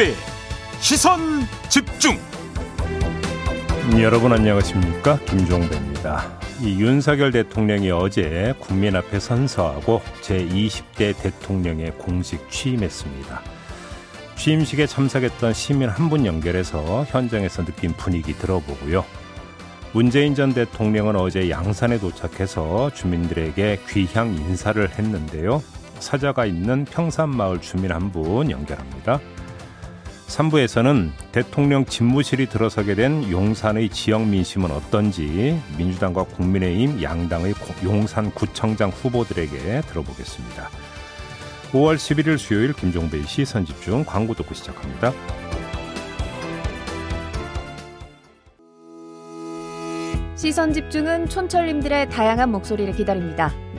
김종배 시선 집중. 여러분 안녕하십니까 김종배입니다. 이 윤석열 대통령이 어제 국민 앞에 선서하고 제20대 대통령에 공식 취임했습니다. 취임식에 참석했던 시민 한 분 연결해서 현장에서 느낀 분위기 들어보고요. 문재인 전 대통령은 어제 양산에 도착해서 주민들에게 귀향 인사를 했는데요. 사자가 있는 평산마을 주민 한 분 연결합니다. 3부에서는 대통령 집무실이 들어서게 된 용산의 지역 민심은 어떤지 민주당과 국민의힘 양당의 용산 구청장 후보들에게 들어보겠습니다. 5월 11일 수요일 김종배의 시선 집중 광고 듣고 시작합니다. 시선 집중은 촌철님들의 다양한 목소리를 기다립니다.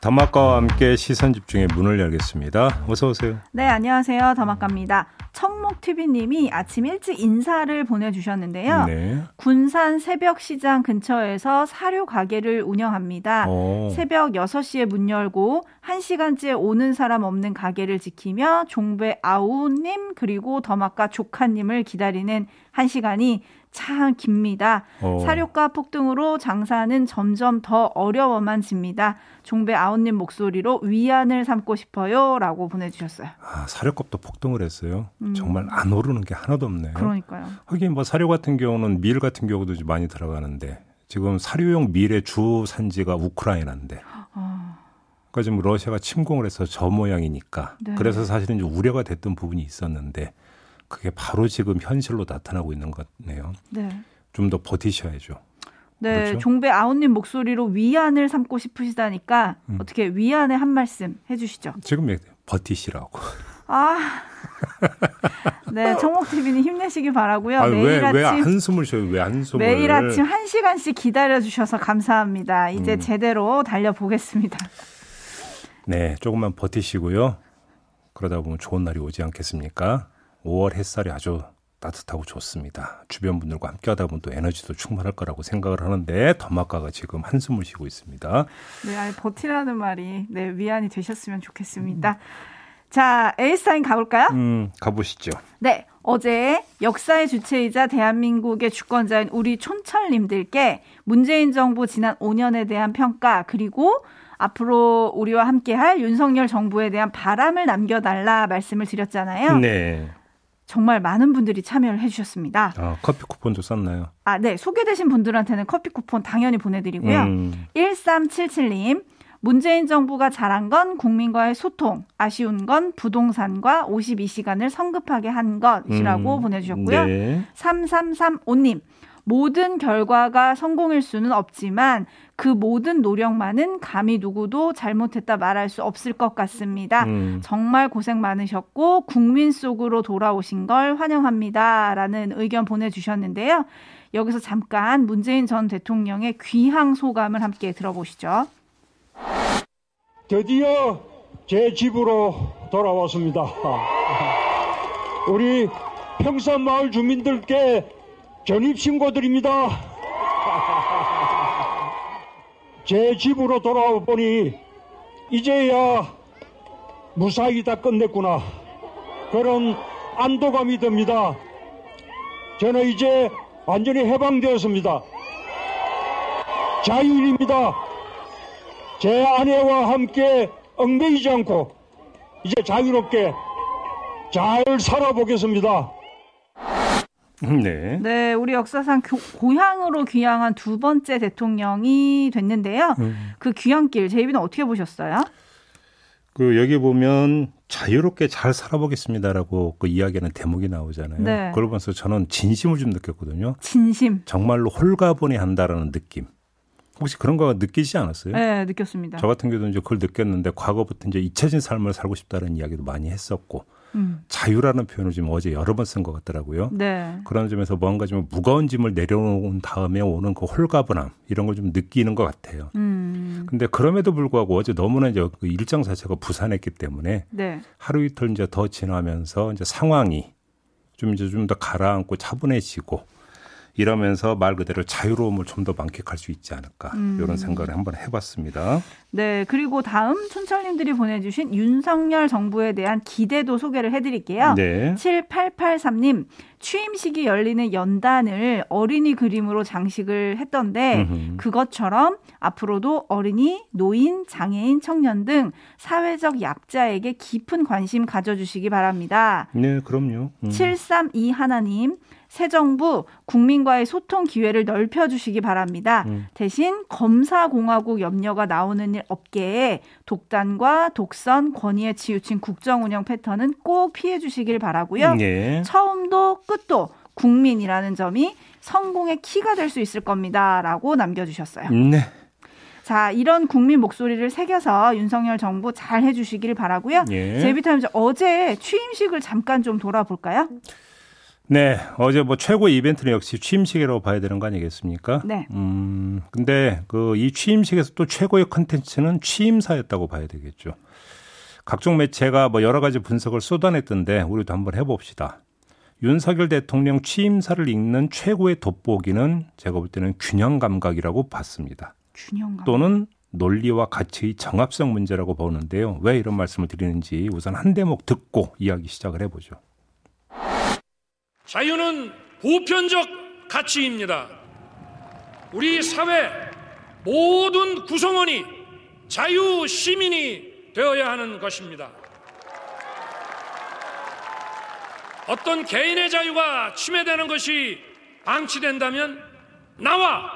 더마카와 함께 시선 집중의 문을 열겠습니다. 어서 오세요. 네, 안녕하세요. 더마카입니다. 청목TV님이 아침 일찍 인사를 보내주셨는데요. 네. 군산 새벽시장 근처에서 사료 가게를 운영합니다. 오. 새벽 6시에 문 열고 1시간째 오는 사람 없는 가게를 지키며 종배 아우님 그리고 더마카 조카님을 기다리는 1시간이 참 깁니다. 어. 사료가 폭등으로 장사는 점점 더 어려워만 집니다. 종배 아웃님 목소리로 위안을 삼고 싶어요. 라고 보내주셨어요. 아, 사료값도 폭등을 했어요. 음. 정말 안 오르는 게 하나도 없네요. 그러니까요. 하긴 뭐 사료 같은 경우는 밀 같은 경우도 많이 들어가는데 지금 사료용 밀의 주 산지가 우크라이나인데. 어. 그러니까 지금 러시아가 침공을 해서 저 모양이니까. 네. 그래서 사실은 이제 우려가 됐던 부분이 있었는데 그게 바로 지금 현실로 나타나고 있는 거네요. 네. 좀 더 버티셔야죠. 네, 그렇죠? 종배 아웃님 목소리로 위안을 삼고 싶으시다니까 음. 어떻게 위안의 한 말씀 해주시죠. 지금 버티시라고. 아, 네, 청목 TV는 힘내시길 바라고요. 아, 매일 왜, 아침 왜 한숨을 쉬어요? 왜 한숨을? 매일 아침 한 시간씩 기다려 주셔서 감사합니다. 이제 음. 제대로 달려 보겠습니다. 네, 조금만 버티시고요. 그러다 보면 좋은 날이 오지 않겠습니까? 5월 햇살이 아주 따뜻하고 좋습니다. 주변 분들과 함께 하다 보면 또 에너지도 충만할 거라고 생각을 하는데 더마카가 지금 한숨을 쉬고 있습니다. 네, 아니, 버티라는 말이 네, 위안이 되셨으면 좋겠습니다. 음. 자, 에이스타인 가볼까요? 음, 가보시죠. 네, 어제 역사의 주체이자 대한민국의 주권자인 우리 촌철님들께 문재인 정부 지난 5년에 대한 평가 그리고 앞으로 우리와 함께할 윤석열 정부에 대한 바람을 남겨달라 말씀을 드렸잖아요. 네. 정말 많은 분들이 참여를 해주셨습니다. 아, 커피 쿠폰도 썼나요? 아, 네. 소개되신 분들한테는 커피 쿠폰 당연히 보내드리고요. 음. 1377님. 문재인 정부가 잘한 건 국민과의 소통, 아쉬운 건 부동산과 52시간을 성급하게 한 것이라고 음. 보내주셨고요. 네. 3335님. 모든 결과가 성공일 수는 없지만 그 모든 노력만은 감히 누구도 잘못했다 말할 수 없을 것 같습니다. 음. 정말 고생 많으셨고 국민 속으로 돌아오신 걸 환영합니다. 라는 의견 보내주셨는데요. 여기서 잠깐 문재인 전 대통령의 귀향 소감을 함께 들어보시죠. 드디어 제 집으로 돌아왔습니다. 우리 평산마을 주민들께 전입신고드립니다. 제 집으로 돌아와 보니 이제야 무사히 다 끝냈구나. 그런 안도감이 듭니다. 저는 이제 완전히 해방되었습니다. 자유인입니다. 제 아내와 함께 얽매이지 않고 이제 자유롭게 잘 살아보겠습니다. 네. 네, 우리 역사상 고향으로 귀향한 두 번째 대통령이 됐는데요. 음. 그 귀향길 제이비는 어떻게 보셨어요? 그 여기 보면 자유롭게 잘 살아보겠습니다라고 그 이야기하는 대목이 나오잖아요. 네. 그걸 보면서 저는 진심을 좀 느꼈거든요. 진심. 정말로 홀가분히 한다라는 느낌. 혹시 그런 거 느끼지 않았어요? 네, 느꼈습니다. 저 같은 경우도 이제 그걸 느꼈는데 과거부터 이제 잊혀진 삶을 살고 싶다는 이야기도 많이 했었고 음. 자유라는 표현을 지금 어제 여러 번 쓴 것 같더라고요. 네. 그런 점에서 뭔가 좀 무거운 짐을 내려놓은 다음에 오는 그 홀가분함 이런 걸 좀 느끼는 것 같아요. 음. 근데 그럼에도 불구하고 어제 너무나 이제 그 일정 자체가 부산했기 때문에 네. 하루 이틀 이제 더 지나면서 이제 상황이 좀 이제 좀 더 가라앉고 차분해지고 이러면서 말 그대로 자유로움을 좀 더 만끽할 수 있지 않을까 음. 이런 생각을 한번 해봤습니다. 네, 그리고 다음 촌철님들이 보내주신 윤석열 정부에 대한 기대도 소개를 해드릴게요. 네. 7883님 취임식이 열리는 연단을 어린이 그림으로 장식을 했던데 음흠. 그것처럼 앞으로도 어린이, 노인, 장애인, 청년 등 사회적 약자에게 깊은 관심 가져주시기 바랍니다. 네, 그럼요. 음. 732 하나님 새 정부 국민과의 소통 기회를 넓혀주시기 바랍니다. 음. 대신 검사공화국 염려가 나오는 일 없게 독단과 독선, 권위에 치우친 국정 운영 패턴은 꼭 피해주시길 바라고요. 예. 처음도 끝도 국민이라는 점이 성공의 키가 될 수 있을 겁니다라고 남겨주셨어요. 네. 자, 이런 국민 목소리를 새겨서 윤석열 정부 잘 해주시길 바라고요. 예. 제비타임즈 어제 취임식을 잠깐 좀 돌아볼까요? 네, 어제 뭐 최고 이벤트는 역시 취임식이라고 봐야 되는 거 아니겠습니까? 네. 음, 근데 그 이 취임식에서 또 최고의 컨텐츠는 취임사였다고 봐야 되겠죠. 각종 매체가 뭐 여러 가지 분석을 쏟아냈던데 우리도 한번 해봅시다. 윤석열 대통령 취임사를 읽는 최고의 돋보기는 제가 볼 때는 균형 감각이라고 봤습니다. 균형 감각. 또는 논리와 가치의 정합성 문제라고 보는데요. 왜 이런 말씀을 드리는지 우선 한 대목 듣고 이야기 시작을 해보죠. 자유는 보편적 가치입니다. 우리 사회 모든 구성원이 자유 시민이 되어야 하는 것입니다. 어떤 개인의 자유가 침해되는 것이 방치된다면 나와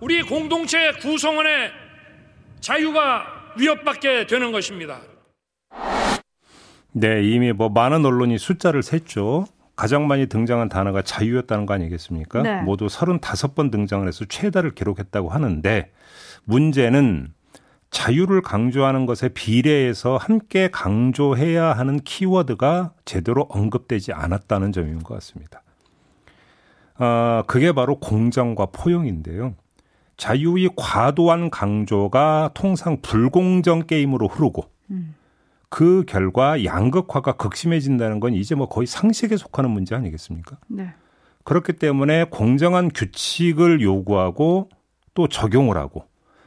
우리 공동체 구성원의 자유가 위협받게 되는 것입니다. 네, 이미 뭐 많은 언론이 숫자를 셌죠. 가장 많이 등장한 단어가 자유였다는 거 아니겠습니까? 네. 모두 35번 등장을 해서 최다를 기록했다고 하는데 문제는 자유를 강조하는 것에 비례해서 함께 강조해야 하는 키워드가 제대로 언급되지 않았다는 점인 것 같습니다. 아, 그게 바로 공정과 포용인데요. 자유의 과도한 강조가 통상 불공정 게임으로 흐르고 음. 그 결과 양극화가 극심해진다는 건 이제 뭐 거의 상식에 속하는 문제 아니겠습니까? 네. 그렇기 때문에 공정한 규칙을 요구하고 또 적용을 하고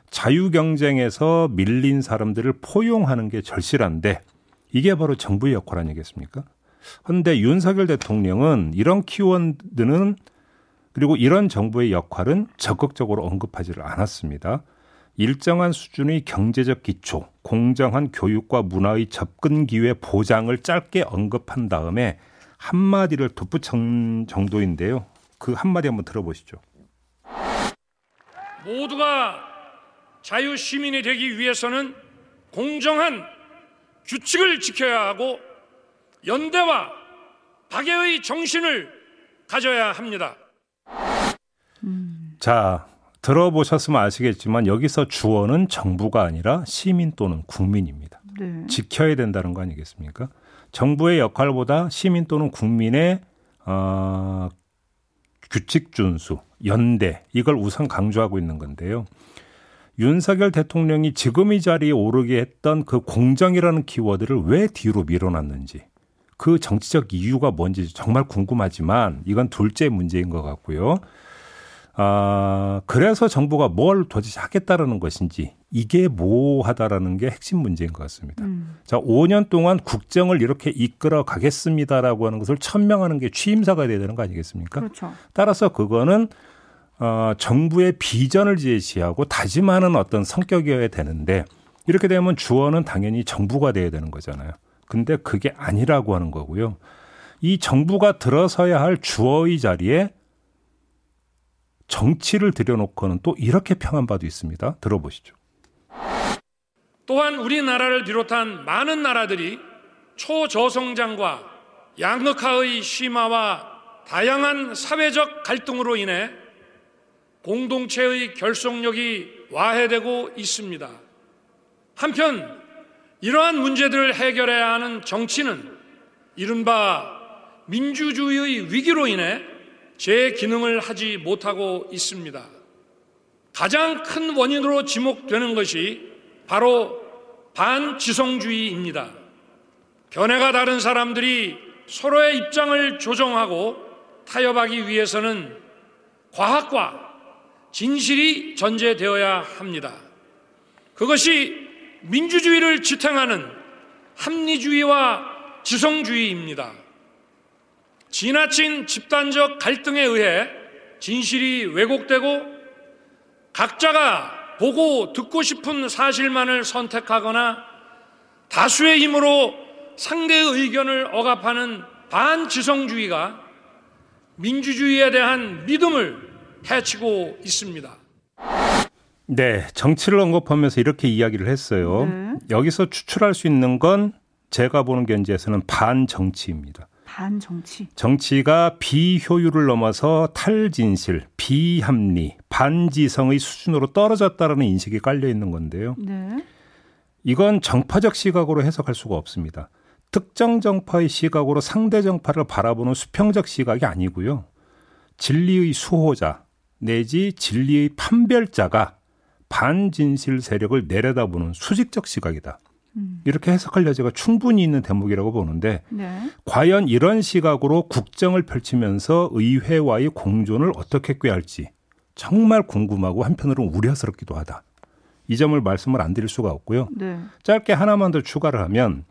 자유 경쟁에서 밀린 사람들을 포용하는 게 절실한데 이게 바로 정부의 역할 아니겠습니까? 그런데 윤석열 대통령은 이런 키워드는 그리고 이런 정부의 역할은 적극적으로 언급하지를 않았습니다. 일정한 수준의 경제적 기초, 공정한 교육과 문화의 접근 기회 보장을 짧게 언급한 다음에 한마디를 덧붙인 정도인데요. 그 한마디 한번 들어보시죠. 모두가 자유 시민이 되기 위해서는 공정한 규칙을 지켜야 하고 연대와 박애의 정신을 가져야 합니다. 자, 들어보셨으면 아시겠지만 여기서 주어는 정부가 아니라 시민 또는 국민입니다. 네. 지켜야 된다는 거 아니겠습니까? 정부의 역할보다 시민 또는 국민의 어, 규칙 준수, 연대 이걸 우선 강조하고 있는 건데요. 윤석열 대통령이 지금 이 자리에 오르게 했던 그 공정이라는 키워드를 왜 뒤로 밀어놨는지 그 정치적 이유가 뭔지 정말 궁금하지만 이건 둘째 문제인 것 같고요. 아, 그래서 정부가 뭘 도대체 하겠다라는 것인지 이게 뭐하다라는 게 핵심 문제인 것 같습니다. 음. 자, 5년 동안 국정을 이렇게 이끌어 가겠습니다라고 하는 것을 천명하는 게 취임사가 돼야 되는 거 아니겠습니까? 그렇죠. 따라서 그거는 어, 정부의 비전을 제시하고 다짐하는 어떤 성격이어야 되는데 이렇게 되면 주어는 당연히 정부가 돼야 되는 거잖아요. 근데 그게 아니라고 하는 거고요. 이 정부가 들어서야 할 주어의 자리에 정치를 들여놓고는 또 이렇게 평한 바도 있습니다. 들어보시죠. 또한 우리나라를 비롯한 많은 나라들이 초저성장과 양극화의 심화와 다양한 사회적 갈등으로 인해 공동체의 결속력이 와해되고 있습니다. 한편 이러한 문제들을 해결해야 하는 정치는 이른바 민주주의의 위기로 인해 제 기능을 하지 못하고 있습니다. 가장 큰 원인으로 지목되는 것이 바로 반지성주의입니다. 견해가 다른 사람들이 서로의 입장을 조정하고 타협하기 위해서는 과학과 진실이 전제되어야 합니다. 그것이 민주주의를 지탱하는 합리주의와 지성주의입니다. 지나친 집단적 갈등에 의해 진실이 왜곡되고 각자가 보고 듣고 싶은 사실만을 선택하거나 다수의 힘으로 상대의 의견을 억압하는 반지성주의가 민주주의에 대한 믿음을 해치고 있습니다. 네, 정치를 언급하면서 이렇게 이야기를 했어요. 네. 여기서 추출할 수 있는 건 제가 보는 견지에서는 반정치입니다. 반정치. 정치가 비효율을 넘어서 탈진실, 비합리, 반지성의 수준으로 떨어졌다라는 인식이 깔려 있는 건데요. 네. 이건 정파적 시각으로 해석할 수가 없습니다. 특정 정파의 시각으로 상대 정파를 바라보는 수평적 시각이 아니고요. 진리의 수호자 내지 진리의 판별자가 반진실 세력을 내려다보는 수직적 시각이다. 음. 이렇게 해석할 여지가 충분히 있는 대목이라고 보는데 네. 과연 이런 시각으로 국정을 펼치면서 의회와의 공존을 어떻게 꾀할지 정말 궁금하고 한편으로는 우려스럽기도 하다. 이 점을 말씀을 안 드릴 수가 없고요. 네. 짧게 하나만 더 추가를 하면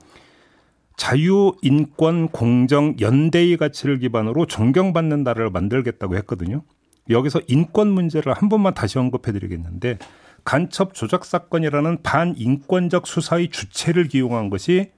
자유, 인권, 공정, 연대의 가치를 기반으로 존경받는 나라를 만들겠다고 했거든요. 여기서 인권 문제를 한 번만 다시 언급해 드리겠는데 간첩 조작 사건이라는 반인권적 수사의 주체를 기용한 것이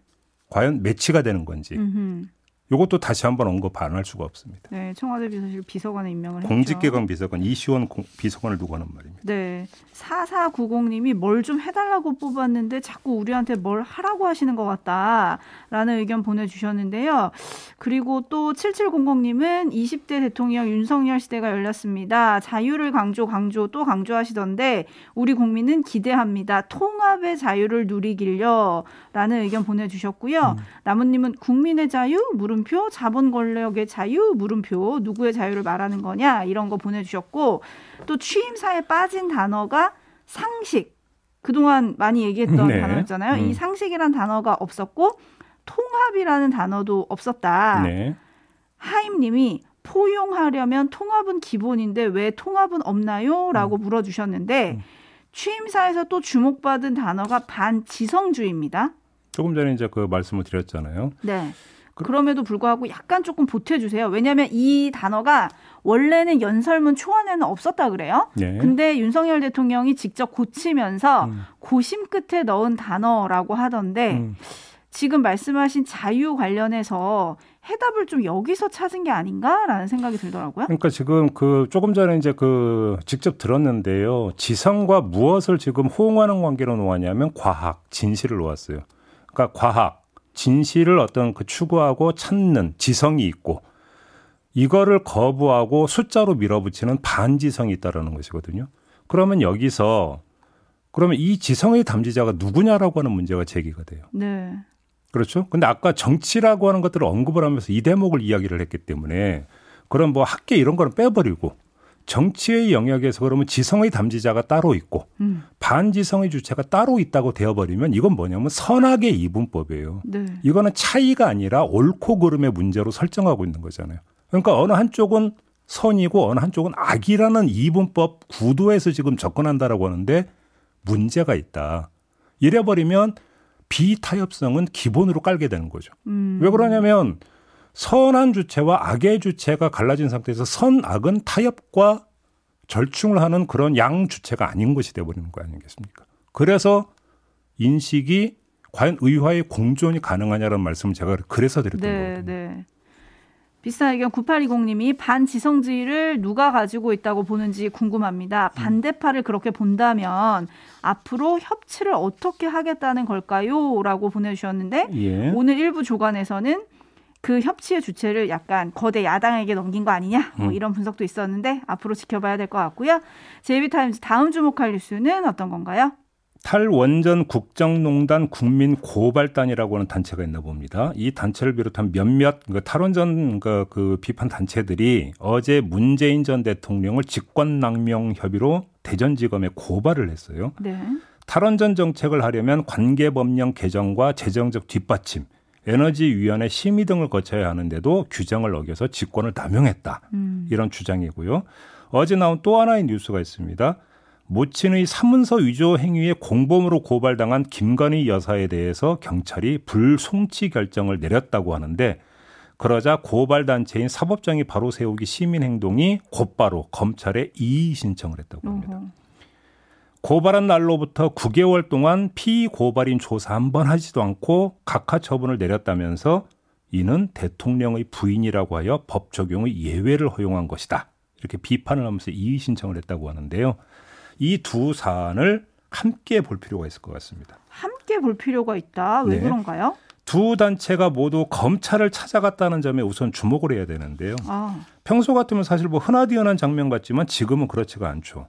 과연 매치가 되는 건지 음흠. 이것도 다시 한번 언급 안할 수가 없습니다. 네, 청와대 비서실 비서관을 임명을 공직기관 비서관 이시원 비서관을 두고 하는 말입니다. 네, 4490님이 뭘 좀 해달라고 뽑았는데 자꾸 우리한테 뭘 하라고 하시는 것 같다라는 의견 보내주셨는데요. 그리고 또 7700님은 20대 대통령 윤석열 시대가 열렸습니다. 자유를 강조 강조 또 강조하시던데 우리 국민은 기대합니다. 통합의 자유를 누리길요라는 의견 보내주셨고요. 음. 나무님은 국민의 자유 물음 물음표, 자본 권력의 자유, 물음표, 누구의 자유를 말하는 거냐, 이런 거 보내주셨고, 또 취임사에 빠진 단어가 상식. 그동안 많이 얘기했던 네. 단어였잖아요. 음. 이 상식이란 단어가 없었고, 통합이라는 단어도 없었다. 네. 하임 님이 포용하려면 통합은 기본인데 왜 통합은 없나요? 라고 음. 물어주셨는데, 음. 취임사에서 또 주목받은 단어가 반지성주의입니다. 조금 전에 이제 그 말씀을 드렸잖아요. 네. 그럼에도 불구하고 약간 조금 보태주세요. 왜냐하면 이 단어가 원래는 연설문 초안에는 없었다 그래요. 네. 근데 윤석열 대통령이 직접 고치면서 음. 고심 끝에 넣은 단어라고 하던데 음. 지금 말씀하신 자유 관련해서 해답을 좀 여기서 찾은 게 아닌가라는 생각이 들더라고요. 그러니까 지금 그 조금 전에 이제 그 직접 들었는데요. 지성과 무엇을 지금 호응하는 관계로 놓았냐면 과학, 진실을 놓았어요. 그러니까 과학, 진실을 어떤 그 추구하고 찾는 지성이 있고 이거를 거부하고 숫자로 밀어붙이는 반지성이 있다라는 것이거든요. 그러면 여기서 그러면 이 지성의 담지자가 누구냐라고 하는 문제가 제기가 돼요. 네. 그렇죠. 근데 아까 정치라고 하는 것들을 언급을 하면서 이 대목을 이야기를 했기 때문에 그런 뭐 학계 이런 거는 빼버리고 정치의 영역에서 그러면 지성의 담지자가 따로 있고 음. 반지성의 주체가 따로 있다고 되어버리면 이건 뭐냐면 선악의 이분법이에요. 네. 이거는 차이가 아니라 옳고 그름의 문제로 설정하고 있는 거잖아요. 그러니까 어느 한쪽은 선이고 어느 한쪽은 악이라는 이분법 구도에서 지금 접근한다라고 하는데 문제가 있다. 이래버리면 비타협성은 기본으로 깔게 되는 거죠. 음. 왜 그러냐면 선한 주체와 악의 주체가 갈라진 상태에서 선악은 타협과 절충을 하는 그런 양 주체가 아닌 것이 되어버리는 거 아니겠습니까? 그래서 인식이 과연 의화의 공존이 가능하냐는 말씀을 제가 그래서 드렸던 네, 거거든요. 네. 비슷한 의견 9820님이 반지성주의를 누가 가지고 있다고 보는지 궁금합니다. 음. 반대파를 그렇게 본다면 앞으로 협치를 어떻게 하겠다는 걸까요? 라고 보내주셨는데 예. 오늘 일부 조간에서는 그 협치의 주체를 약간 거대 야당에게 넘긴 거 아니냐 뭐 음. 이런 분석도 있었는데 앞으로 지켜봐야 될 것 같고요. 제이비타임즈 다음 주목할 뉴스는 어떤 건가요? 탈원전 국정농단 국민 고발단이라고 하는 단체가 있나 봅니다. 이 단체를 비롯한 몇몇 그 탈원전 그, 그 비판 단체들이 어제 문재인 전 대통령을 직권남용 협의로 대전지검에 고발을 했어요. 네. 탈원전 정책을 하려면 관계법령 개정과 재정적 뒷받침, 에너지위원회 심의 등을 거쳐야 하는데도 규정을 어겨서 직권을 남용했다. 음. 이런 주장이고요. 어제 나온 또 하나의 뉴스가 있습니다. 모친의 사문서 위조 행위에 공범으로 고발당한 김건희 여사에 대해서 경찰이 불송치 결정을 내렸다고 하는데 그러자 고발 단체인 사법정의 바로 세우기 시민 행동이 곧바로 검찰에 이의 신청을 했다고 합니다. 고발한 날로부터 9개월 동안 피고발인 조사 한 번 하지도 않고 각하 처분을 내렸다면서 이는 대통령의 부인이라고 하여 법 적용의 예외를 허용한 것이다. 이렇게 비판을 하면서 이의 신청을 했다고 하는데요. 이 두 사안을 함께 볼 필요가 있을 것 같습니다. 함께 볼 필요가 있다. 왜 네. 그런가요? 두 단체가 모두 검찰을 찾아갔다는 점에 우선 주목을 해야 되는데요. 아. 평소 같으면 사실 뭐 흔하디흔한 장면 같지만 지금은 그렇지가 않죠.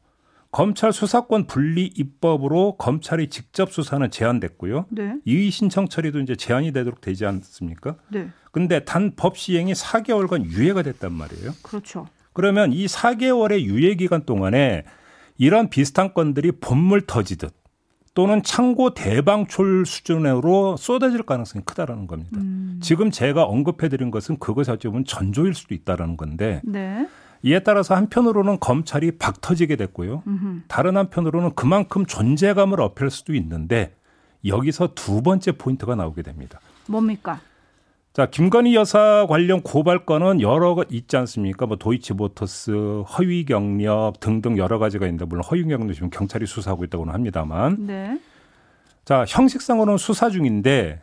검찰 수사권 분리 입법으로 검찰이 직접 수사는 제한됐고요. 네. 이의 신청 처리도 이제 제한이 되도록 되지 않습니까? 네. 근데 단 법 시행이 4개월간 유예가 됐단 말이에요. 그렇죠. 그러면 이 4개월의 유예 기간 동안에 이런 비슷한 건들이 본물 터지듯 또는 창고 대방출 수준으로 쏟아질 가능성이 크다라는 겁니다. 음. 지금 제가 언급해 드린 것은 그것 어찌 보면 전조일 수도 있다라는 건데 네. 이에 따라서 한편으로는 검찰이 박 터지게 됐고요. 음흠. 다른 한편으로는 그만큼 존재감을 어필할 수도 있는데 여기서 두 번째 포인트가 나오게 됩니다. 뭡니까? 자, 김건희 여사 관련 고발 건은 여러 가 있지 않습니까? 뭐 도이치모터스, 허위 경력 등등 여러 가지가 있는데 물론 허위 경력 지금 경찰이 수사하고 있다고는 합니다만. 네. 자, 형식상으로는 수사 중인데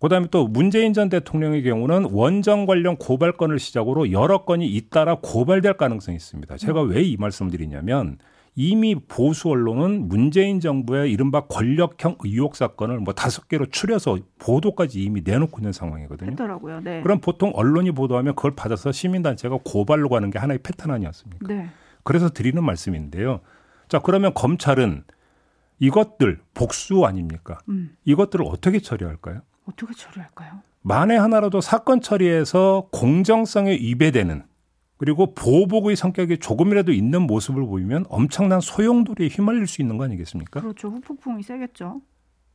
그다음에 또 문재인 전 대통령의 경우는 원정 관련 고발 건을 시작으로 여러 건이 잇따라 고발될 가능성이 있습니다. 제가 왜 이 말씀을 드리냐면 이미 보수 언론은 문재인 정부의 이른바 권력형 의혹 사건을 뭐 다섯 개로 추려서 보도까지 이미 내놓고 있는 상황이거든요. 했더라고요. 네. 그럼 보통 언론이 보도하면 그걸 받아서 시민단체가 고발로 가는 게 하나의 패턴 아니었습니까? 네. 그래서 드리는 말씀인데요. 자, 그러면 검찰은 이것들 복수 아닙니까? 음. 이것들을 어떻게 처리할까요? 어떻게 처리할까요? 만에 하나라도 사건 처리에서 공정성에 위배되는 그리고 보복의 성격이 조금이라도 있는 모습을 보이면 엄청난 소용돌이에 휘말릴 수 있는 거 아니겠습니까? 그렇죠. 후폭풍이 세겠죠.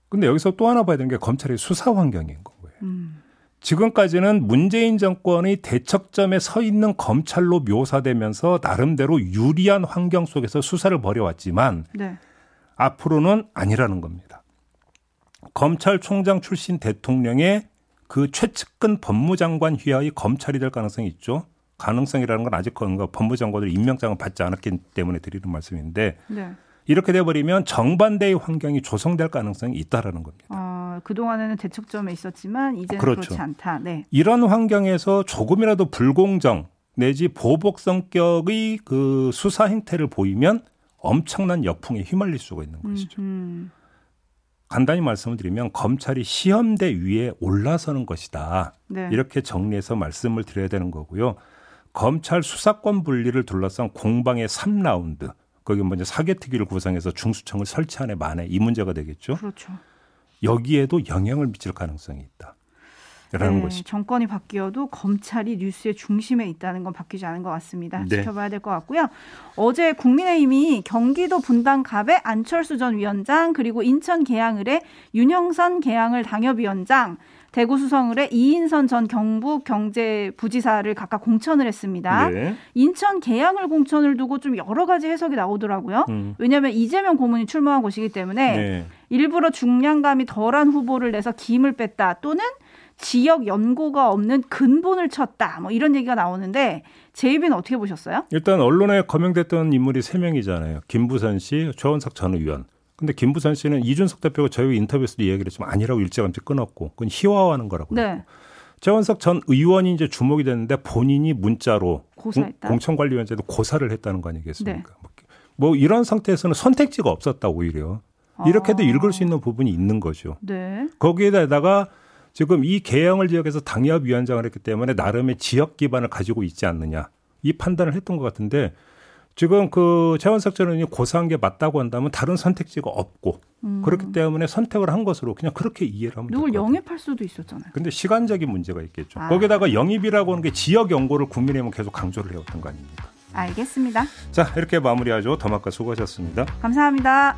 근데 여기서 또 하나 봐야 되는 게 검찰의 수사 환경인 거예요. 음. 지금까지는 문재인 정권의 대척점에 서 있는 검찰로 묘사되면서 나름대로 유리한 환경 속에서 수사를 벌여왔지만 네. 앞으로는 아니라는 겁니다. 검찰총장 출신 대통령의 그 최측근 법무장관 휘하의 검찰이 될 가능성이 있죠. 가능성이라는 건 아직 그런 거 법무장관들 임명장을 받지 않았기 때문에 드리는 말씀인데 네. 이렇게 돼버리면 정반대의 환경이 조성될 가능성이 있다라는 겁니다. 아, 그동안에는 대척점에 있었지만 이제는 그렇죠. 그렇지 않다. 네. 이런 환경에서 조금이라도 불공정 내지 보복 성격의 그 수사 행태를 보이면 엄청난 역풍에 휘말릴 수가 있는 것이죠. 음. 간단히 말씀을 드리면 검찰이 시험대 위에 올라서는 것이다. 네. 이렇게 정리해서 말씀을 드려야 되는 거고요. 검찰 수사권 분리를 둘러싼 공방의 3라운드. 거기 먼저 사개특위를 구성해서 중수청을 설치하네 만에 이 문제가 되겠죠. 그렇죠. 여기에도 영향을 미칠 가능성이 있다. 라는 네, 것이 정권이 바뀌어도 검찰이 뉴스의 중심에 있다는 건 바뀌지 않은 것 같습니다. 네. 지켜봐야 될 것 같고요. 어제 국민의힘이 경기도 분당갑의 안철수 전 위원장 그리고 인천 계양을의 윤영선 계양을 당협위원장 대구 수성을의 이인선 전 경북 경제부지사를 각각 공천을 했습니다. 네. 인천 계양을 공천을 두고 좀 여러 가지 해석이 나오더라고요. 음. 왜냐하면 이재명 고문이 출마한 곳이기 때문에 네. 일부러 중량감이 덜한 후보를 내서 김을 뺐다 또는 지역 연고가 없는 근본을 쳤다. 뭐 이런 얘기가 나오는데 제이비는 어떻게 보셨어요? 일단 언론에 거명됐던 인물이 세 명이잖아요. 김부선 씨, 최원석 전 의원. 근데 김부선 씨는 이준석 대표가 저희 인터뷰에서도 이야기를 했지만 아니라고 일찌감치 끊었고 그건 희화화하는 거라고. 네. 최원석 전 의원이 이제 주목이 됐는데 본인이 문자로 고사했다. 공천관리위원회도 고사를 했다는 거 아니겠습니까? 네. 뭐 이런 상태에서는 선택지가 없었다 오히려. 이렇게도 아. 읽을 수 있는 부분이 있는 거죠. 네. 거기에다가 지금 이 개혁을 지역에서 당협 위원장을 했기 때문에 나름의 지역 기반을 가지고 있지 않느냐 이 판단을 했던 것 같은데 지금 그 최원석 전 의원이 고사한 게 맞다고 한다면 다른 선택지가 없고 음. 그렇기 때문에 선택을 한 것으로 그냥 그렇게 이해를 하면 누굴 영입할 수도 있었잖아요. 근데 시간적인 문제가 있겠죠. 아. 거기다가 영입이라고 하는 게 지역 연고를 국민의힘은 계속 강조를 해왔던 거 아닙니까? 알겠습니다. 자, 이렇게 마무리하죠. 더마카 수고하셨습니다. 감사합니다.